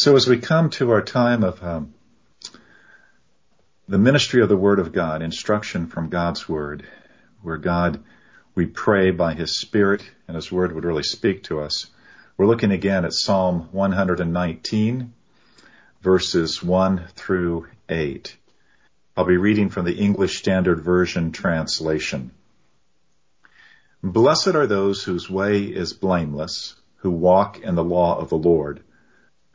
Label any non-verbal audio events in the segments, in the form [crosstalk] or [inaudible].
So as we come to our time of um, the ministry of the Word of God, instruction from God's Word, where God, we pray by His Spirit and His Word would really speak to us. We're looking again at Psalm 119, verses 1 through 8. I'll be reading from the English Standard Version translation. Blessed are those whose way is blameless, who walk in the law of the Lord.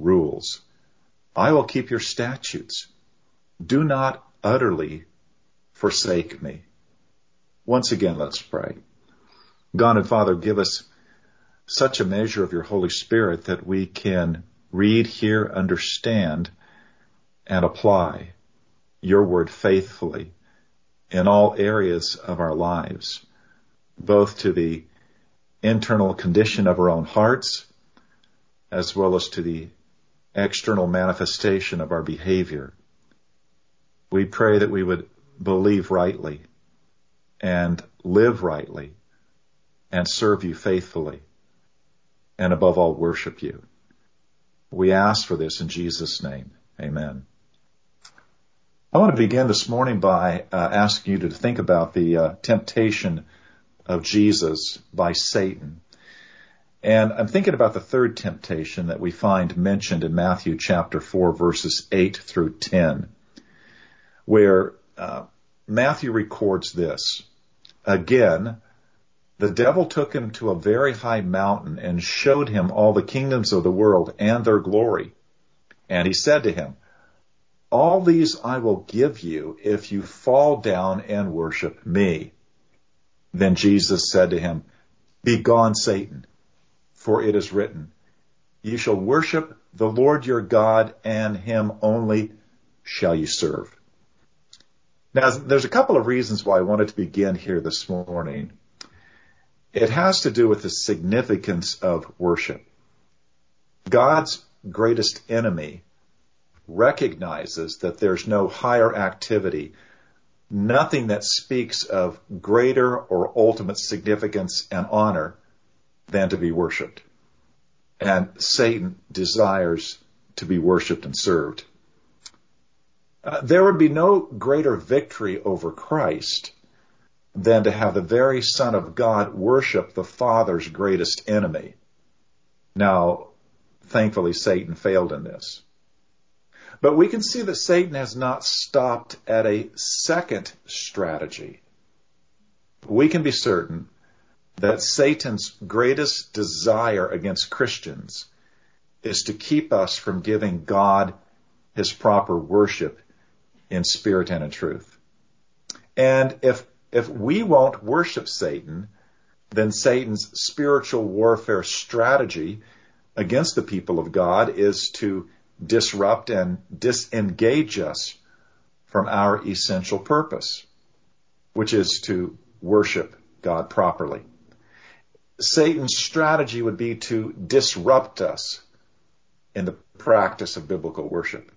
rules. I will keep your statutes. Do not utterly forsake me. Once again, let's pray. God and Father, give us such a measure of your Holy Spirit that we can read, hear, understand, and apply your word faithfully in all areas of our lives, both to the internal condition of our own hearts as well as to the external manifestation of our behavior. We pray that we would believe rightly and live rightly and serve you faithfully and above all worship you. We ask for this in Jesus' name. Amen. I want to begin this morning by uh, asking you to think about the uh, temptation of Jesus by Satan. And I'm thinking about the third temptation that we find mentioned in Matthew chapter 4 verses 8 through 10, where uh, Matthew records this. Again, the devil took him to a very high mountain and showed him all the kingdoms of the world and their glory. And he said to him, all these I will give you if you fall down and worship me. Then Jesus said to him, Begone, Satan for it is written, You shall worship the Lord your God, and him only shall you serve. Now, there's a couple of reasons why I wanted to begin here this morning. It has to do with the significance of worship. God's greatest enemy recognizes that there's no higher activity, nothing that speaks of greater or ultimate significance and honor than to be worshiped. And Satan desires to be worshiped and served. Uh, there would be no greater victory over Christ than to have the very Son of God worship the Father's greatest enemy. Now, thankfully, Satan failed in this. But we can see that Satan has not stopped at a second strategy. We can be certain that Satan's greatest desire against Christians is to keep us from giving God his proper worship in spirit and in truth. And if, if we won't worship Satan, then Satan's spiritual warfare strategy against the people of God is to disrupt and disengage us from our essential purpose, which is to worship God properly. Satan's strategy would be to disrupt us in the practice of biblical worship.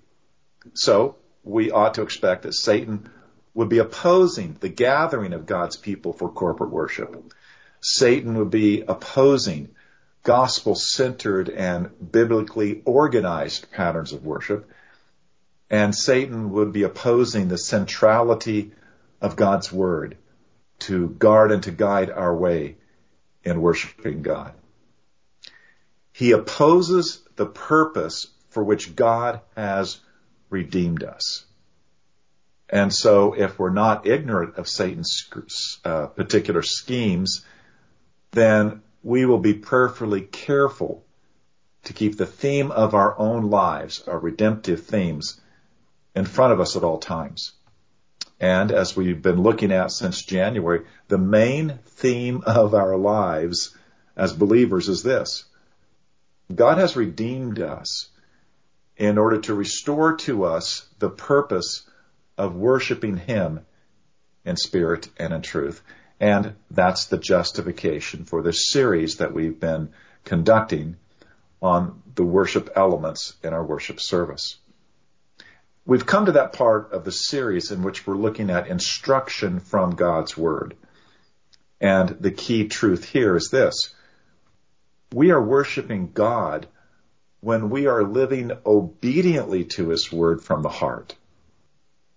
So we ought to expect that Satan would be opposing the gathering of God's people for corporate worship. Satan would be opposing gospel centered and biblically organized patterns of worship. And Satan would be opposing the centrality of God's word to guard and to guide our way in worshiping God. He opposes the purpose for which God has redeemed us. And so if we're not ignorant of Satan's uh, particular schemes, then we will be prayerfully careful to keep the theme of our own lives, our redemptive themes, in front of us at all times. And as we've been looking at since January, the main theme of our lives as believers is this. God has redeemed us in order to restore to us the purpose of worshiping Him in spirit and in truth. And that's the justification for this series that we've been conducting on the worship elements in our worship service. We've come to that part of the series in which we're looking at instruction from God's Word. And the key truth here is this. We are worshiping God when we are living obediently to His Word from the heart.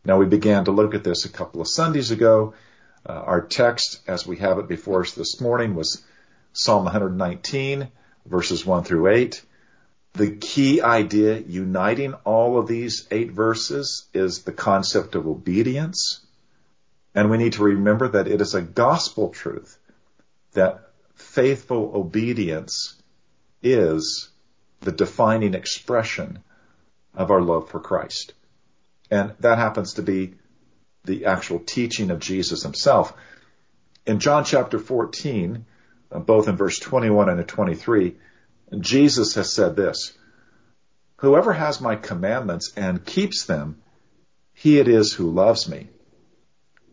Now we began to look at this a couple of Sundays ago. Uh, our text, as we have it before us this morning, was Psalm 119, verses 1 through 8. The key idea uniting all of these eight verses is the concept of obedience. And we need to remember that it is a gospel truth that faithful obedience is the defining expression of our love for Christ. And that happens to be the actual teaching of Jesus himself. In John chapter 14, uh, both in verse 21 and 23, Jesus has said this, Whoever has my commandments and keeps them, he it is who loves me.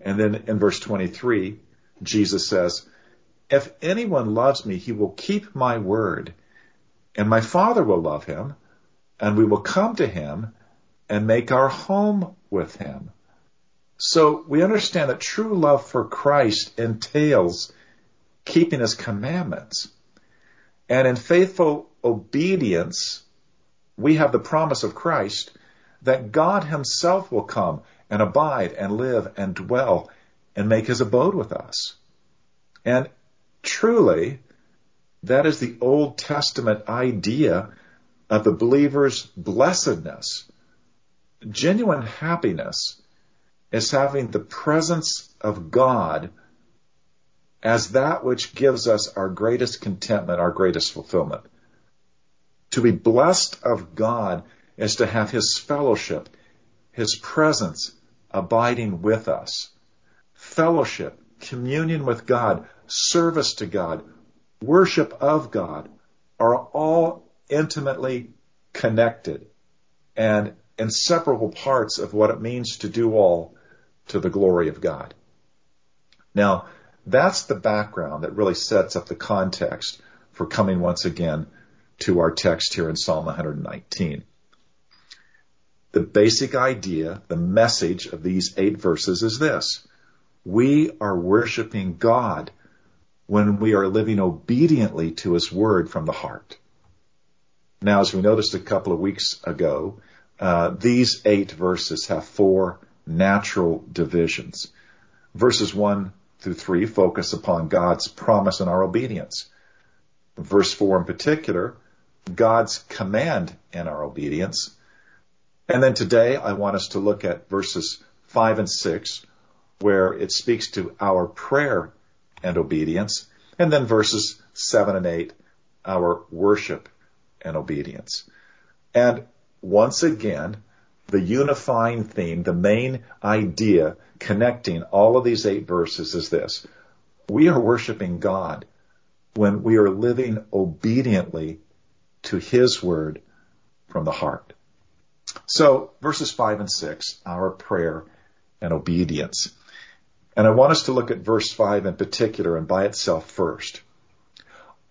And then in verse 23, Jesus says, If anyone loves me, he will keep my word, and my Father will love him, and we will come to him and make our home with him. So we understand that true love for Christ entails keeping his commandments. And in faithful obedience, we have the promise of Christ that God himself will come and abide and live and dwell and make his abode with us. And truly, that is the Old Testament idea of the believer's blessedness. Genuine happiness is having the presence of God as that which gives us our greatest contentment, our greatest fulfillment. To be blessed of God is to have His fellowship, His presence abiding with us. Fellowship, communion with God, service to God, worship of God are all intimately connected and inseparable parts of what it means to do all to the glory of God. Now, that's the background that really sets up the context for coming once again to our text here in Psalm 119. The basic idea, the message of these eight verses is this. We are worshiping God when we are living obediently to His Word from the heart. Now, as we noticed a couple of weeks ago, uh, these eight verses have four natural divisions. Verses 1 through 3 focus upon God's promise and our obedience. Verse 4 in particular, God's command and our obedience. And then today I want us to look at verses 5 and 6, where it speaks to our prayer and obedience. And then verses 7 and 8, our worship and obedience. And once again, the unifying theme, the main idea connecting all of these eight verses is this. We are worshiping God when we are living obediently to His word from the heart. So verses five and six, our prayer and obedience. And I want us to look at verse five in particular and by itself first.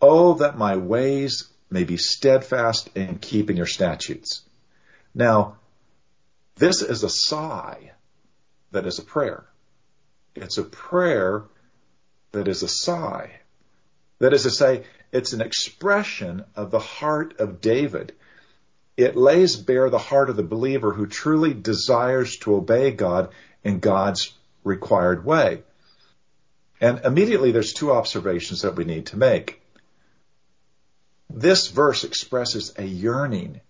Oh, that my ways may be steadfast in keeping your statutes. Now, this is a sigh that is a prayer. It's a prayer that is a sigh. That is to say, it's an expression of the heart of David. It lays bare the heart of the believer who truly desires to obey God in God's required way. And immediately there's two observations that we need to make. This verse expresses a yearning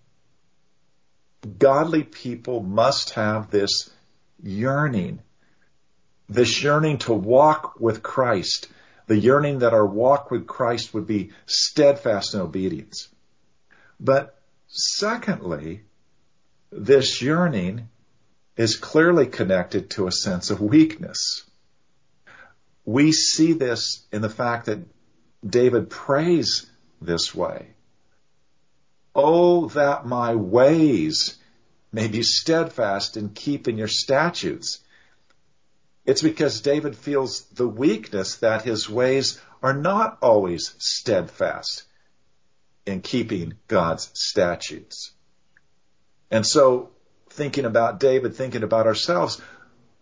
godly people must have this yearning, this yearning to walk with Christ, the yearning that our walk with Christ would be steadfast in obedience. But secondly, this yearning is clearly connected to a sense of weakness. We see this in the fact that David prays this way. Oh, that my ways may be steadfast in keeping your statutes. It's because David feels the weakness that his ways are not always steadfast in keeping God's statutes. And so, thinking about David, thinking about ourselves,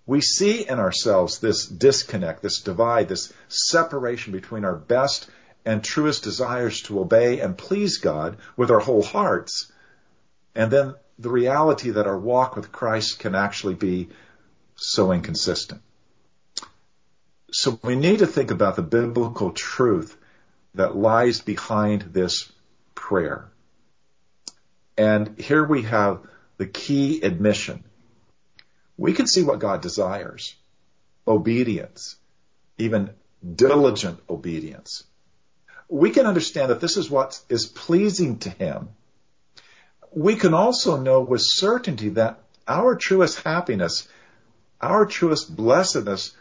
we see in ourselves this disconnect, this divide, this separation between our best and truest desires to obey and please God with our whole hearts, and then the reality that our walk with Christ can actually be so inconsistent. So we need to think about the biblical truth that lies behind this prayer. And here we have the key admission. We can see what God desires. Obedience. Even diligent obedience. We can understand that this is what is pleasing to Him. We can also know with certainty that our truest happiness, our truest blessedness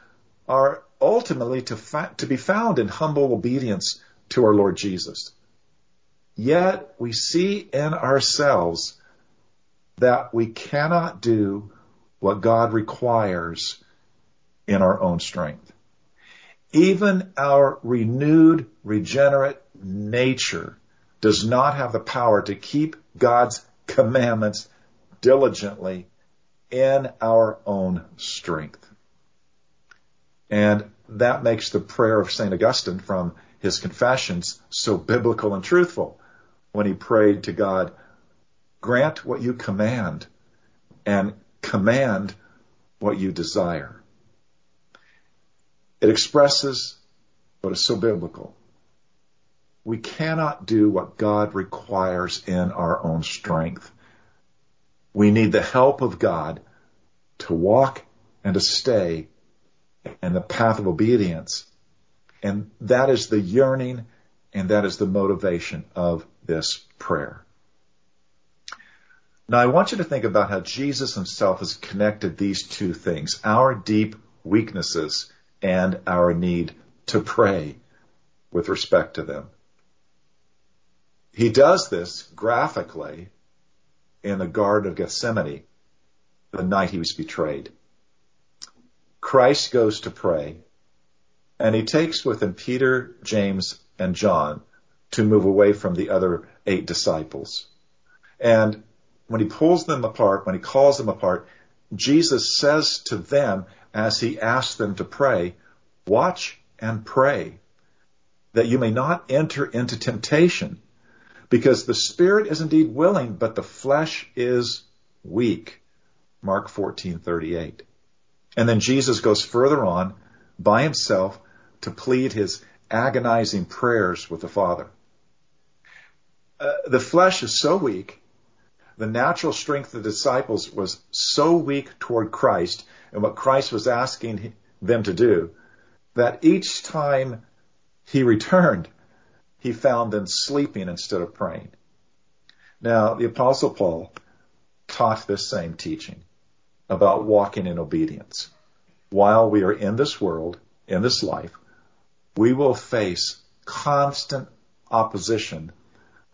are ultimately to, fa- to be found in humble obedience to our Lord Jesus. Yet we see in ourselves that we cannot do what God requires in our own strength. Even our renewed, regenerate nature does not have the power to keep God's commandments diligently in our own strength. And that makes the prayer of St. Augustine from his confessions so biblical and truthful when he prayed to God, grant what you command and command what you desire. It expresses what is so biblical. We cannot do what God requires in our own strength. We need the help of God to walk and to stay in the path of obedience. And that is the yearning and that is the motivation of this prayer. Now I want you to think about how Jesus himself has connected these two things, our deep weaknesses and our need to pray with respect to them. He does this graphically in the Garden of Gethsemane the night he was betrayed. Christ goes to pray and he takes with him Peter, James, and John to move away from the other eight disciples. And when he pulls them apart, when he calls them apart, Jesus says to them as he asks them to pray, watch and pray that you may not enter into temptation because the spirit is indeed willing, but the flesh is weak. Mark 14:38. And then Jesus goes further on by himself to plead his agonizing prayers with the Father. Uh, the flesh is so weak. The natural strength of the disciples was so weak toward Christ and what Christ was asking them to do that each time he returned, he found them sleeping instead of praying. Now, the apostle Paul taught this same teaching about walking in obedience. While we are in this world, in this life, we will face constant opposition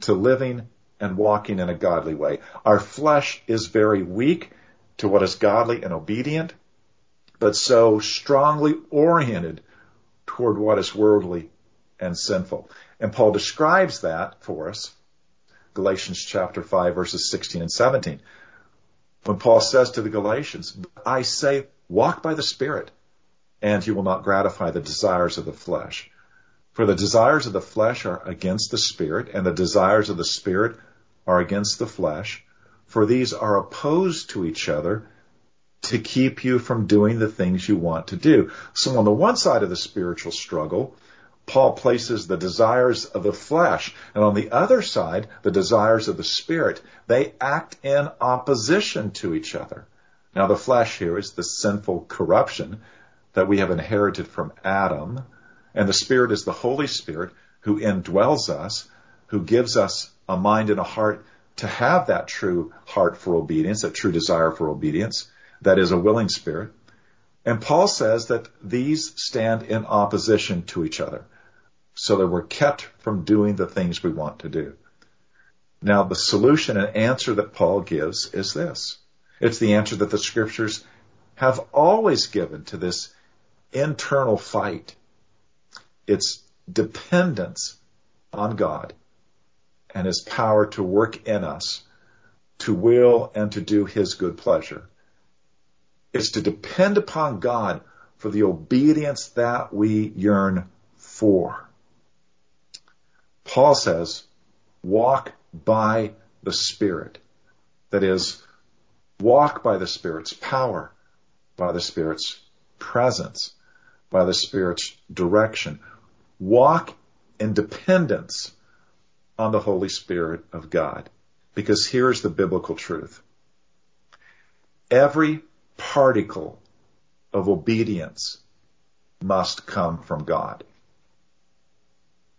to living and walking in a godly way. Our flesh is very weak to what is godly and obedient, but so strongly oriented toward what is worldly and sinful. And Paul describes that for us, Galatians chapter 5 verses 16 and 17. When Paul says to the Galatians, I say, walk by the Spirit, and you will not gratify the desires of the flesh. For the desires of the flesh are against the spirit, and the desires of the spirit are against the flesh. For these are opposed to each other to keep you from doing the things you want to do. So on the one side of the spiritual struggle, Paul places the desires of the flesh, and on the other side, the desires of the spirit. They act in opposition to each other. Now the flesh here is the sinful corruption that we have inherited from Adam, and the Spirit is the Holy Spirit who indwells us, who gives us a mind and a heart to have that true heart for obedience, that true desire for obedience, that is a willing spirit. And Paul says that these stand in opposition to each other, so that we're kept from doing the things we want to do. Now, the solution and answer that Paul gives is this. It's the answer that the scriptures have always given to this internal fight. It's dependence on God and his power to work in us to will and to do his good pleasure. It's to depend upon God for the obedience that we yearn for. Paul says, walk by the Spirit. That is, walk by the Spirit's power, by the Spirit's presence, by the Spirit's direction. Walk in dependence on the Holy Spirit of God. Because here's the biblical truth. Every particle of obedience must come from God,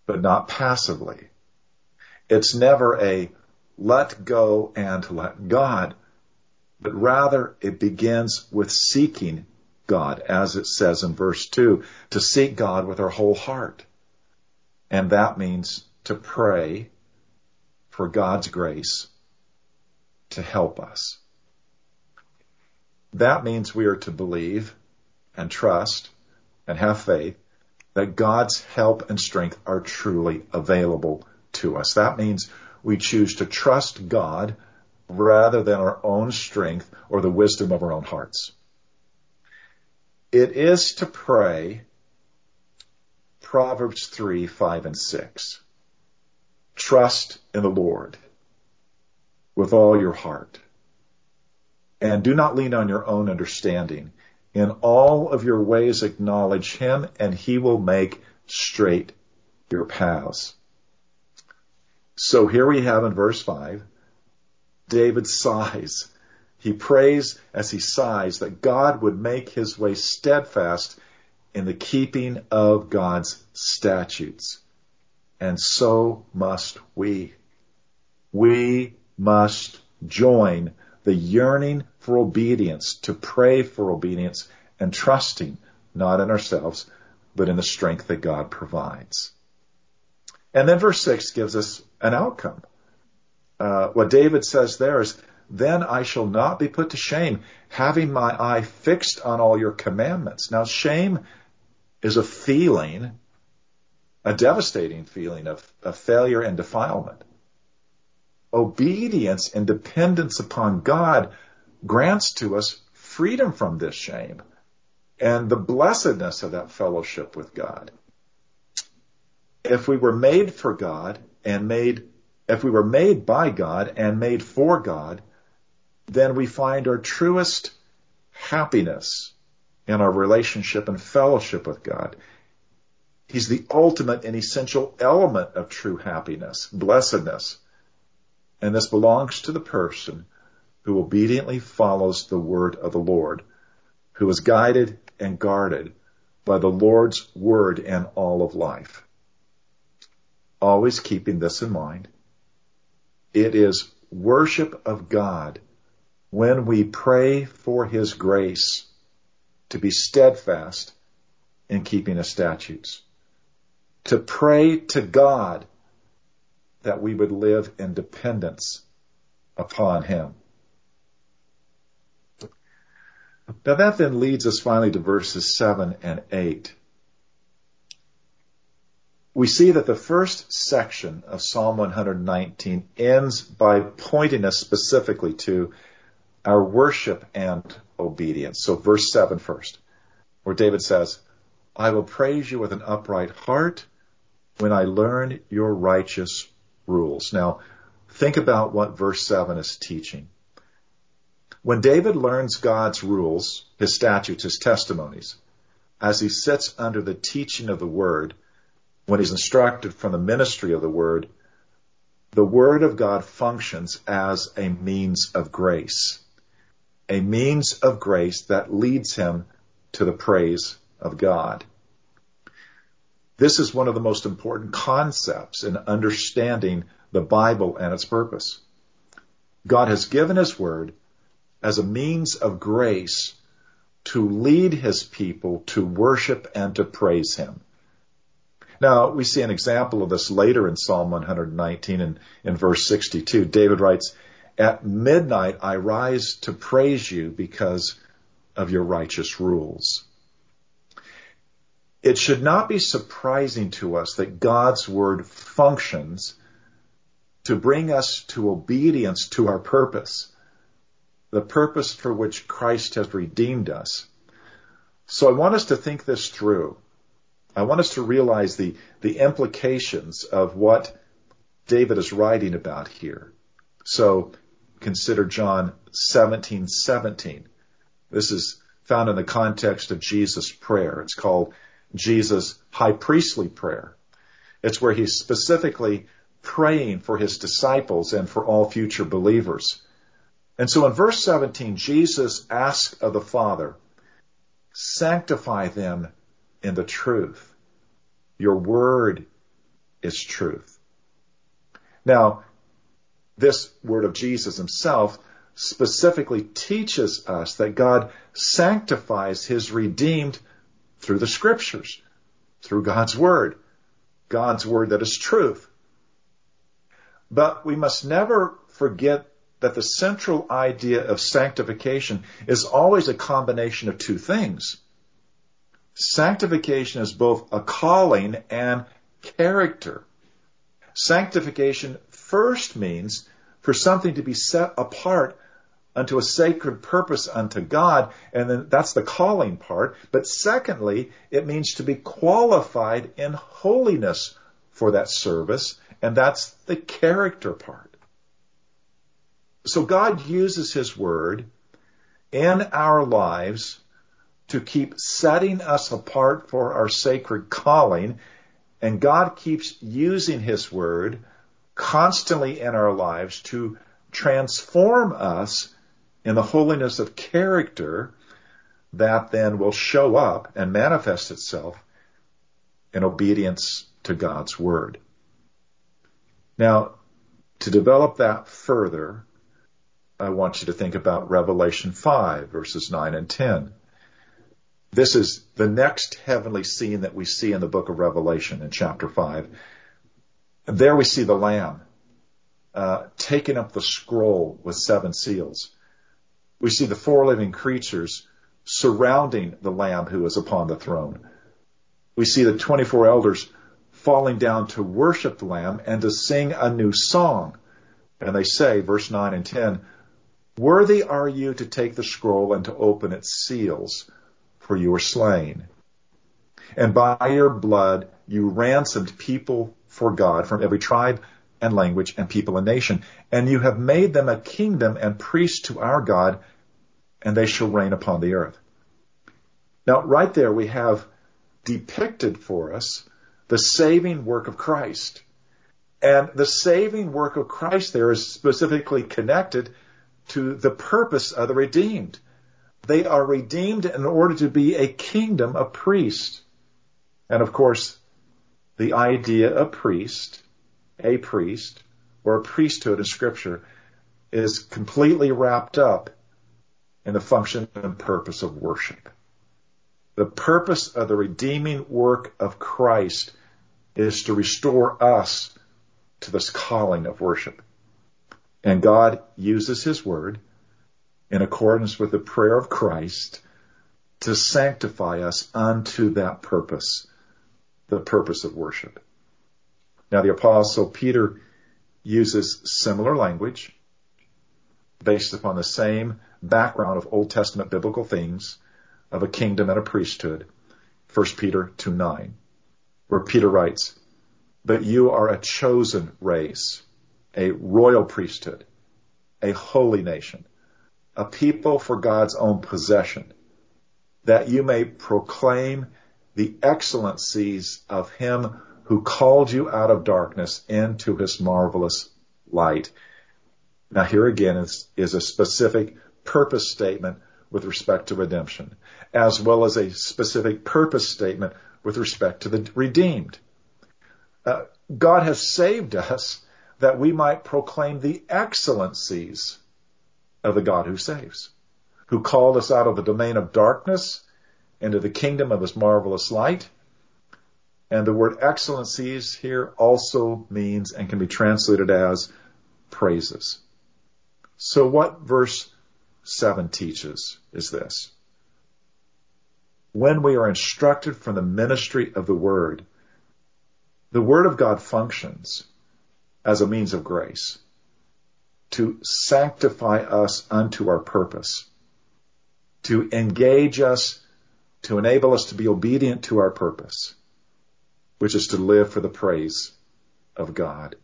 but not passively. It's never a let go and let God, but rather it begins with seeking God, as it says in verse 2, to seek God with our whole heart. And that means to pray for God's grace to help us. That means we are to believe and trust and have faith that God's help and strength are truly available to us. That means we choose to trust God rather than our own strength or the wisdom of our own hearts. It is to pray Proverbs 3, 5, and 6. Trust in the Lord with all your heart. And do not lean on your own understanding. In all of your ways acknowledge him and he will make straight your paths. So here we have in verse 5, David sighs. He prays as he sighs that God would make his way steadfast in the keeping of God's statutes. And so must we. We must join the yearning for obedience, to pray for obedience, and trusting not in ourselves, but in the strength that God provides. And then verse 6 gives us an outcome. Uh, what David says there is, then I shall not be put to shame, having my eye fixed on all your commandments. Now, shame is a feeling, a devastating feeling of, of failure and defilement. Obedience and dependence upon God grants to us freedom from this shame and the blessedness of that fellowship with God if we were made for God and made, if we were made by God and made for God, then we find our truest happiness in our relationship and fellowship with God. He's the ultimate and essential element of true happiness, blessedness. And this belongs to the person who obediently follows the word of the Lord, who is guided and guarded by the Lord's word and all of life always keeping this in mind. It is worship of God when we pray for His grace to be steadfast in keeping His statutes. To pray to God that we would live in dependence upon Him. Now that then leads us finally to verses 7 and 8 we see that the first section of Psalm 119 ends by pointing us specifically to our worship and obedience. So verse 7 first, where David says, I will praise you with an upright heart when I learn your righteous rules. Now, think about what verse 7 is teaching. When David learns God's rules, his statutes, his testimonies, as he sits under the teaching of the word, when he's instructed from the ministry of the word, the word of God functions as a means of grace, a means of grace that leads him to the praise of God. This is one of the most important concepts in understanding the Bible and its purpose. God has given his word as a means of grace to lead his people to worship and to praise him. Now, we see an example of this later in Psalm 119 and in verse 62. David writes, At midnight I rise to praise you because of your righteous rules. It should not be surprising to us that God's word functions to bring us to obedience to our purpose, the purpose for which Christ has redeemed us. So I want us to think this through. I want us to realize the, the implications of what David is writing about here. So consider John 17, 17. This is found in the context of Jesus' prayer. It's called Jesus' high priestly prayer. It's where he's specifically praying for his disciples and for all future believers. And so in verse 17, Jesus asks of the Father, sanctify them in the truth. Your word is truth. Now, this word of Jesus himself specifically teaches us that God sanctifies his redeemed through the scriptures, through God's word, God's word that is truth. But we must never forget that the central idea of sanctification is always a combination of two things. Sanctification is both a calling and character. Sanctification first means for something to be set apart unto a sacred purpose unto God, and then that's the calling part. But secondly, it means to be qualified in holiness for that service, and that's the character part. So God uses His Word in our lives to keep setting us apart for our sacred calling. And God keeps using His Word constantly in our lives to transform us in the holiness of character that then will show up and manifest itself in obedience to God's Word. Now, to develop that further, I want you to think about Revelation 5 verses 9 and 10. This is the next heavenly scene that we see in the book of Revelation in chapter 5. There we see the Lamb uh, taking up the scroll with seven seals. We see the four living creatures surrounding the Lamb who is upon the throne. We see the 24 elders falling down to worship the Lamb and to sing a new song. And they say, verse 9 and 10, Worthy are you to take the scroll and to open its seals for you were slain. And by your blood you ransomed people for God from every tribe and language and people and nation. And you have made them a kingdom and priests to our God, and they shall reign upon the earth. Now, right there we have depicted for us the saving work of Christ. And the saving work of Christ there is specifically connected to the purpose of the redeemed. They are redeemed in order to be a kingdom of priests. And of course, the idea of priest, a priest, or a priesthood in scripture is completely wrapped up in the function and purpose of worship. The purpose of the redeeming work of Christ is to restore us to this calling of worship. And God uses His Word in accordance with the prayer of Christ to sanctify us unto that purpose, the purpose of worship. Now the apostle Peter uses similar language based upon the same background of Old Testament biblical things of a kingdom and a priesthood. 1 Peter 2 9, where Peter writes, But you are a chosen race, a royal priesthood, a holy nation, a people for God's own possession, that you may proclaim the excellencies of him who called you out of darkness into his marvelous light. Now here again is, is a specific purpose statement with respect to redemption, as well as a specific purpose statement with respect to the redeemed. Uh, God has saved us that we might proclaim the excellencies of the God who saves, who called us out of the domain of darkness into the kingdom of his marvelous light. And the word excellencies here also means and can be translated as praises. So what verse 7 teaches is this. When we are instructed from the ministry of the word, the word of God functions as a means of grace to sanctify us unto our purpose, to engage us, to enable us to be obedient to our purpose, which is to live for the praise of God.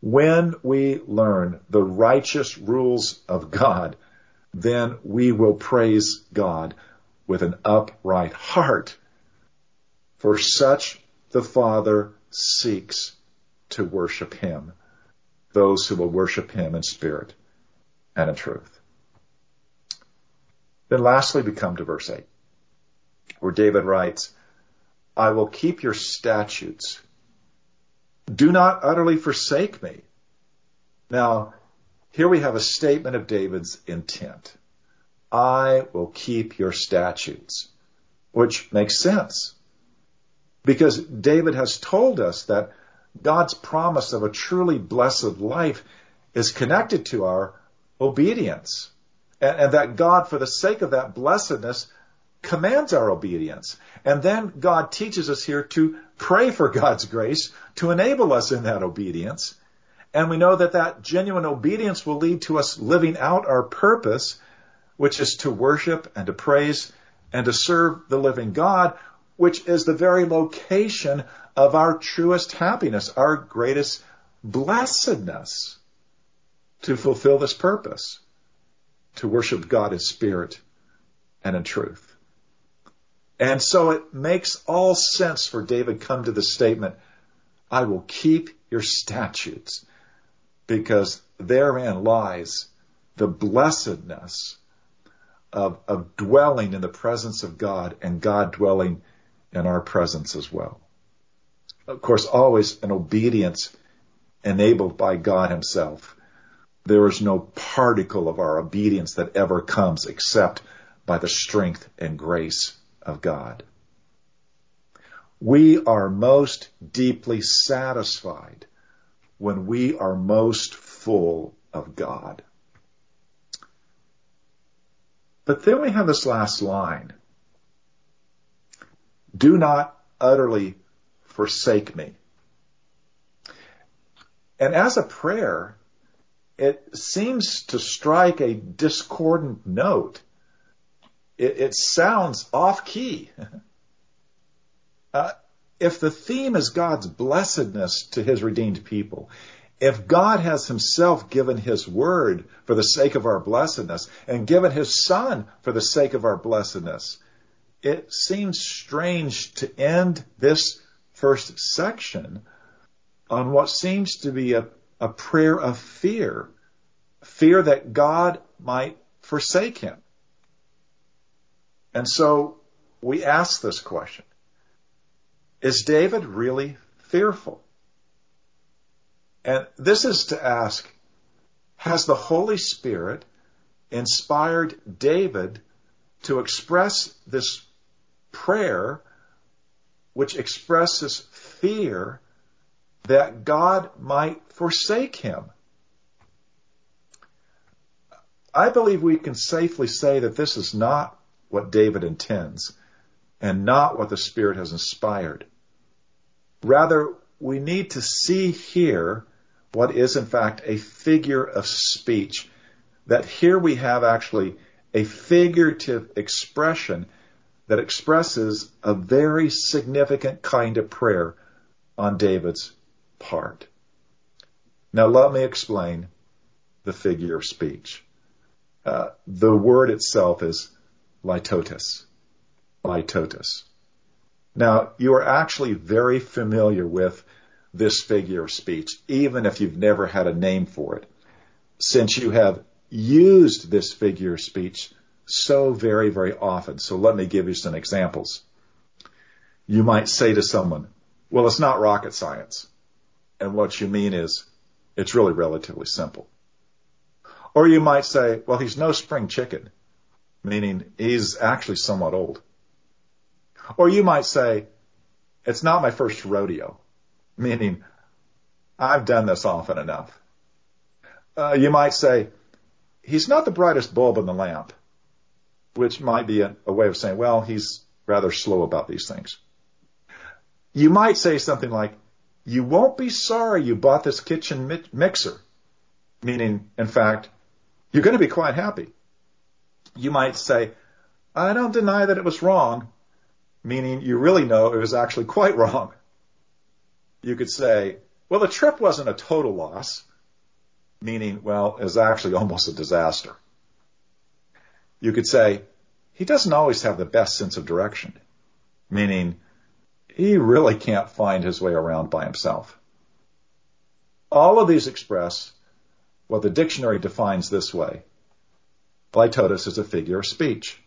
When we learn the righteous rules of God, then we will praise God with an upright heart. For such the Father seeks to worship Him, those who will worship Him in spirit and in truth. Then lastly, we come to verse 8, where David writes, I will keep your statutes. Do not utterly forsake me. Now, here we have a statement of David's intent. I will keep your statutes, which makes sense. Because David has told us that God's promise of a truly blessed life is connected to our obedience. And, and, that God, for the sake of that blessedness, commands our obedience. And then God teaches us here to pray for God's grace to enable us in that obedience. And we know that that genuine obedience will lead to us living out our purpose, which is to worship and to praise and to serve the living God, which is the very location of our truest happiness, our greatest blessedness to fulfill this purpose, to worship God in spirit and in truth. And so it makes all sense for David come to the statement, I will keep your statutes because therein lies the blessedness of, of dwelling in the presence of God and God dwelling in our presence as well. Of course, always an obedience enabled by God himself. There is no particle of our obedience that ever comes except by the strength and grace of God. We are most deeply satisfied when we are most full of God. But then we have this last line. Do not utterly forsake me. And as a prayer, it seems to strike a discordant note it, it sounds off key. [laughs] uh, if the theme is God's blessedness to his redeemed people, if God has himself given his word for the sake of our blessedness and given his son for the sake of our blessedness, it seems strange to end this first section on what seems to be a, a prayer of fear, fear that God might forsake him. And so we ask this question. Is David really fearful? And this is to ask, has the Holy Spirit inspired David to express this prayer, which expresses fear that God might forsake him? I believe we can safely say that this is not what David intends and not what the Spirit has inspired. Rather, we need to see here what is in fact a figure of speech. That here we have actually a figurative expression that expresses a very significant kind of prayer on David's part. Now let me explain the figure of speech. Uh, the word itself is litotes. Litotes. Now, you are actually very familiar with this figure of speech, even if you've never had a name for it, since you have used this figure of speech so very, very often. So let me give you some examples. You might say to someone, well, it's not rocket science. And what you mean is, it's really relatively simple. Or you might say, well, he's no spring chicken meaning he's actually somewhat old. Or you might say, it's not my first rodeo, meaning I've done this often enough. Uh, you might say, he's not the brightest bulb in the lamp, which might be a, a way of saying, well, he's rather slow about these things. You might say something like, you won't be sorry you bought this kitchen mi- mixer, meaning, in fact, you're going to be quite happy. You might say, I don't deny that it was wrong, meaning you really know it was actually quite [laughs] wrong. You could say, well, the trip wasn't a total loss, meaning, well, it was actually [laughs] almost a disaster. You could say, he doesn't always have the best sense of direction, meaning he really can't find his way around by himself. All of these express what the dictionary defines this way. Litotes is a figure of speech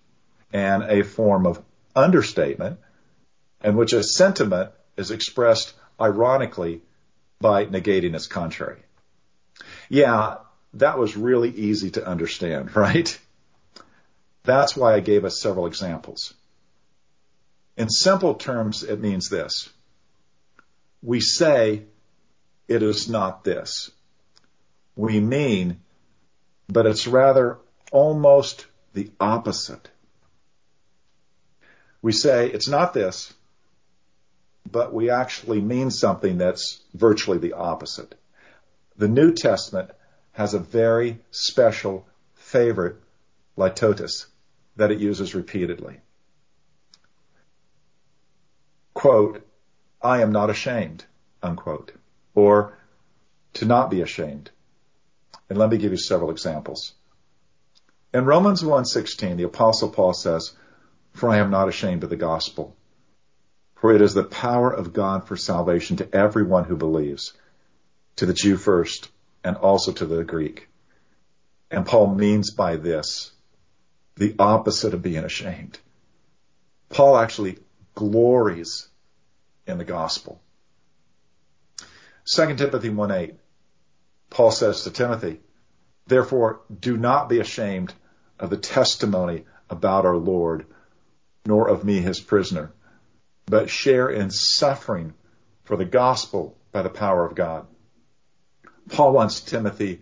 and a form of understatement in which a sentiment is expressed ironically by negating its contrary. Yeah, that was really easy to understand, [laughs] right? That's why I gave us several examples. In simple terms, it means this. We say it is not this. We mean, but it's rather almost the opposite. We say it's not this, but we actually mean something that's virtually the opposite. The New Testament has a very special favorite litotes that it uses repeatedly. Quote, I am not ashamed, unquote, or to not be ashamed. And let me give you several examples. In Romans 1:16, the apostle Paul says, "For I am not ashamed of the gospel, for it is the power of God for salvation to everyone who believes, to the Jew first, and also to the Greek." And Paul means by this the opposite of being ashamed. Paul actually glories in the gospel. 2 Timothy 1:8 Paul says to Timothy, Therefore, do not be ashamed of the testimony about our Lord, nor of me, his prisoner, but share in suffering for the gospel by the power of God. Paul wants Timothy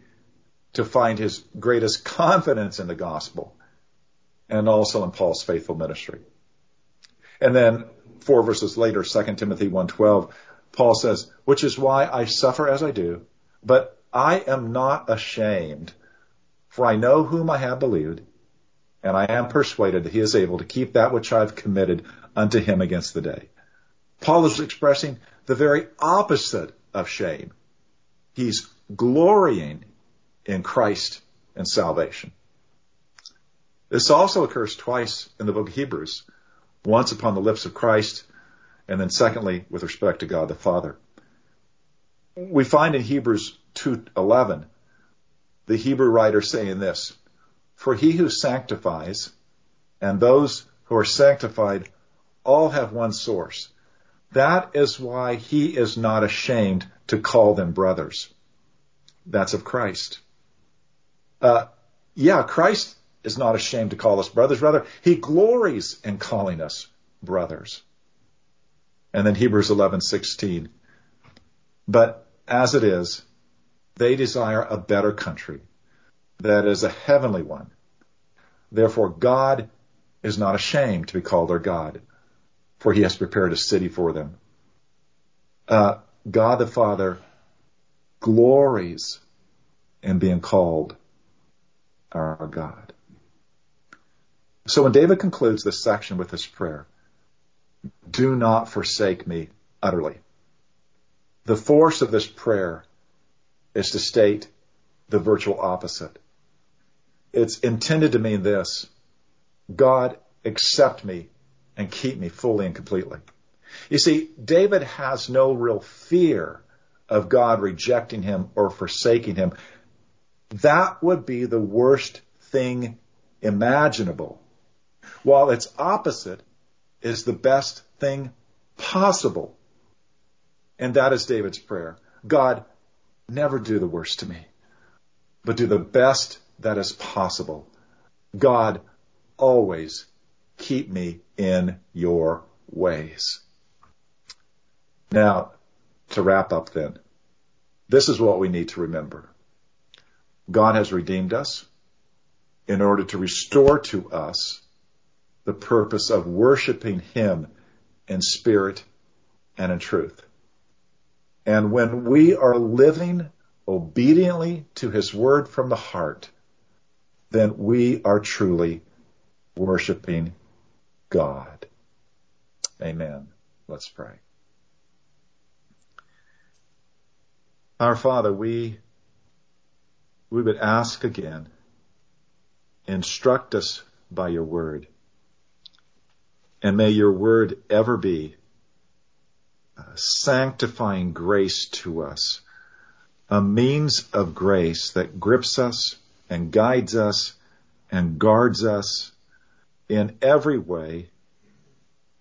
to find his greatest confidence in the gospel and also in Paul's faithful ministry. And then four verses later, 2 Timothy 1.12, Paul says, which is why I suffer as I do, but I am not ashamed, for I know whom I have believed, and I am persuaded that he is able to keep that which I have committed unto him against the day. Paul is expressing the very opposite of shame. He's glorying in Christ and salvation. This also occurs twice in the book of Hebrews. Once upon the lips of Christ, and then secondly with respect to God the Father. We find in Hebrews 2:11 the Hebrew writer saying this, "For he who sanctifies and those who are sanctified all have one source. That is why he is not ashamed to call them brothers." That's of Christ. Uh, yeah, Christ is not ashamed to call us brothers. Rather, he glories in calling us brothers. And then Hebrews 11:16. But as it is, they desire a better country, that is a heavenly one. Therefore, God is not ashamed to be called their God, for he has prepared a city for them. Uh, God the Father glories in being called our God. So when David concludes this section with this prayer, do not forsake me utterly. The force of this prayer is to state the virtual opposite. It's intended to mean this. God, accept me and keep me fully and completely. You see, David has no real fear of God rejecting him or forsaking him. That would be the worst thing imaginable while its opposite is the best thing possible. And that is David's prayer. God, never do the worst to me, but do the best that is possible. God, always keep me in your ways. Now, to wrap up then, this is what we need to remember. God has redeemed us in order to restore to us the purpose of worshiping Him in spirit and in truth. And when we are living obediently to His word from the heart, then we are truly worshiping God. Amen. Let's pray. Our Father, we, we would ask again, instruct us by your word. And may your word ever be Uh, sanctifying grace to us, a means of grace that grips us and guides us and guards us in every way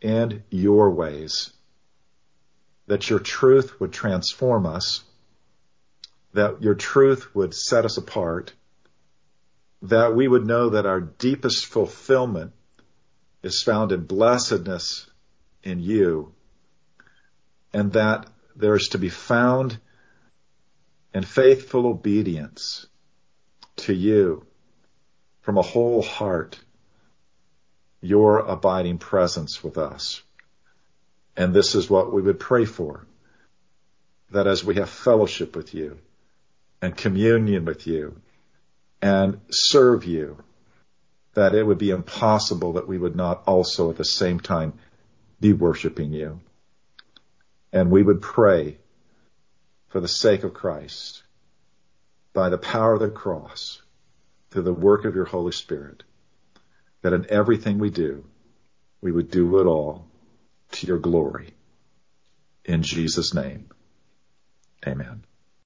and your ways. That your truth would transform us, that your truth would set us apart, that we would know that our deepest fulfillment is found in blessedness in you, and that there is to be found in faithful obedience to you from a whole heart your abiding presence with us. And this is what we would pray for. That as we have fellowship with you and communion with you and serve you, that it would be impossible that we would not also at the same time be worshiping you. And we would pray for the sake of Christ by the power of the cross through the work of your Holy Spirit that in everything we do, we would do it all to your glory. In Jesus' name, amen.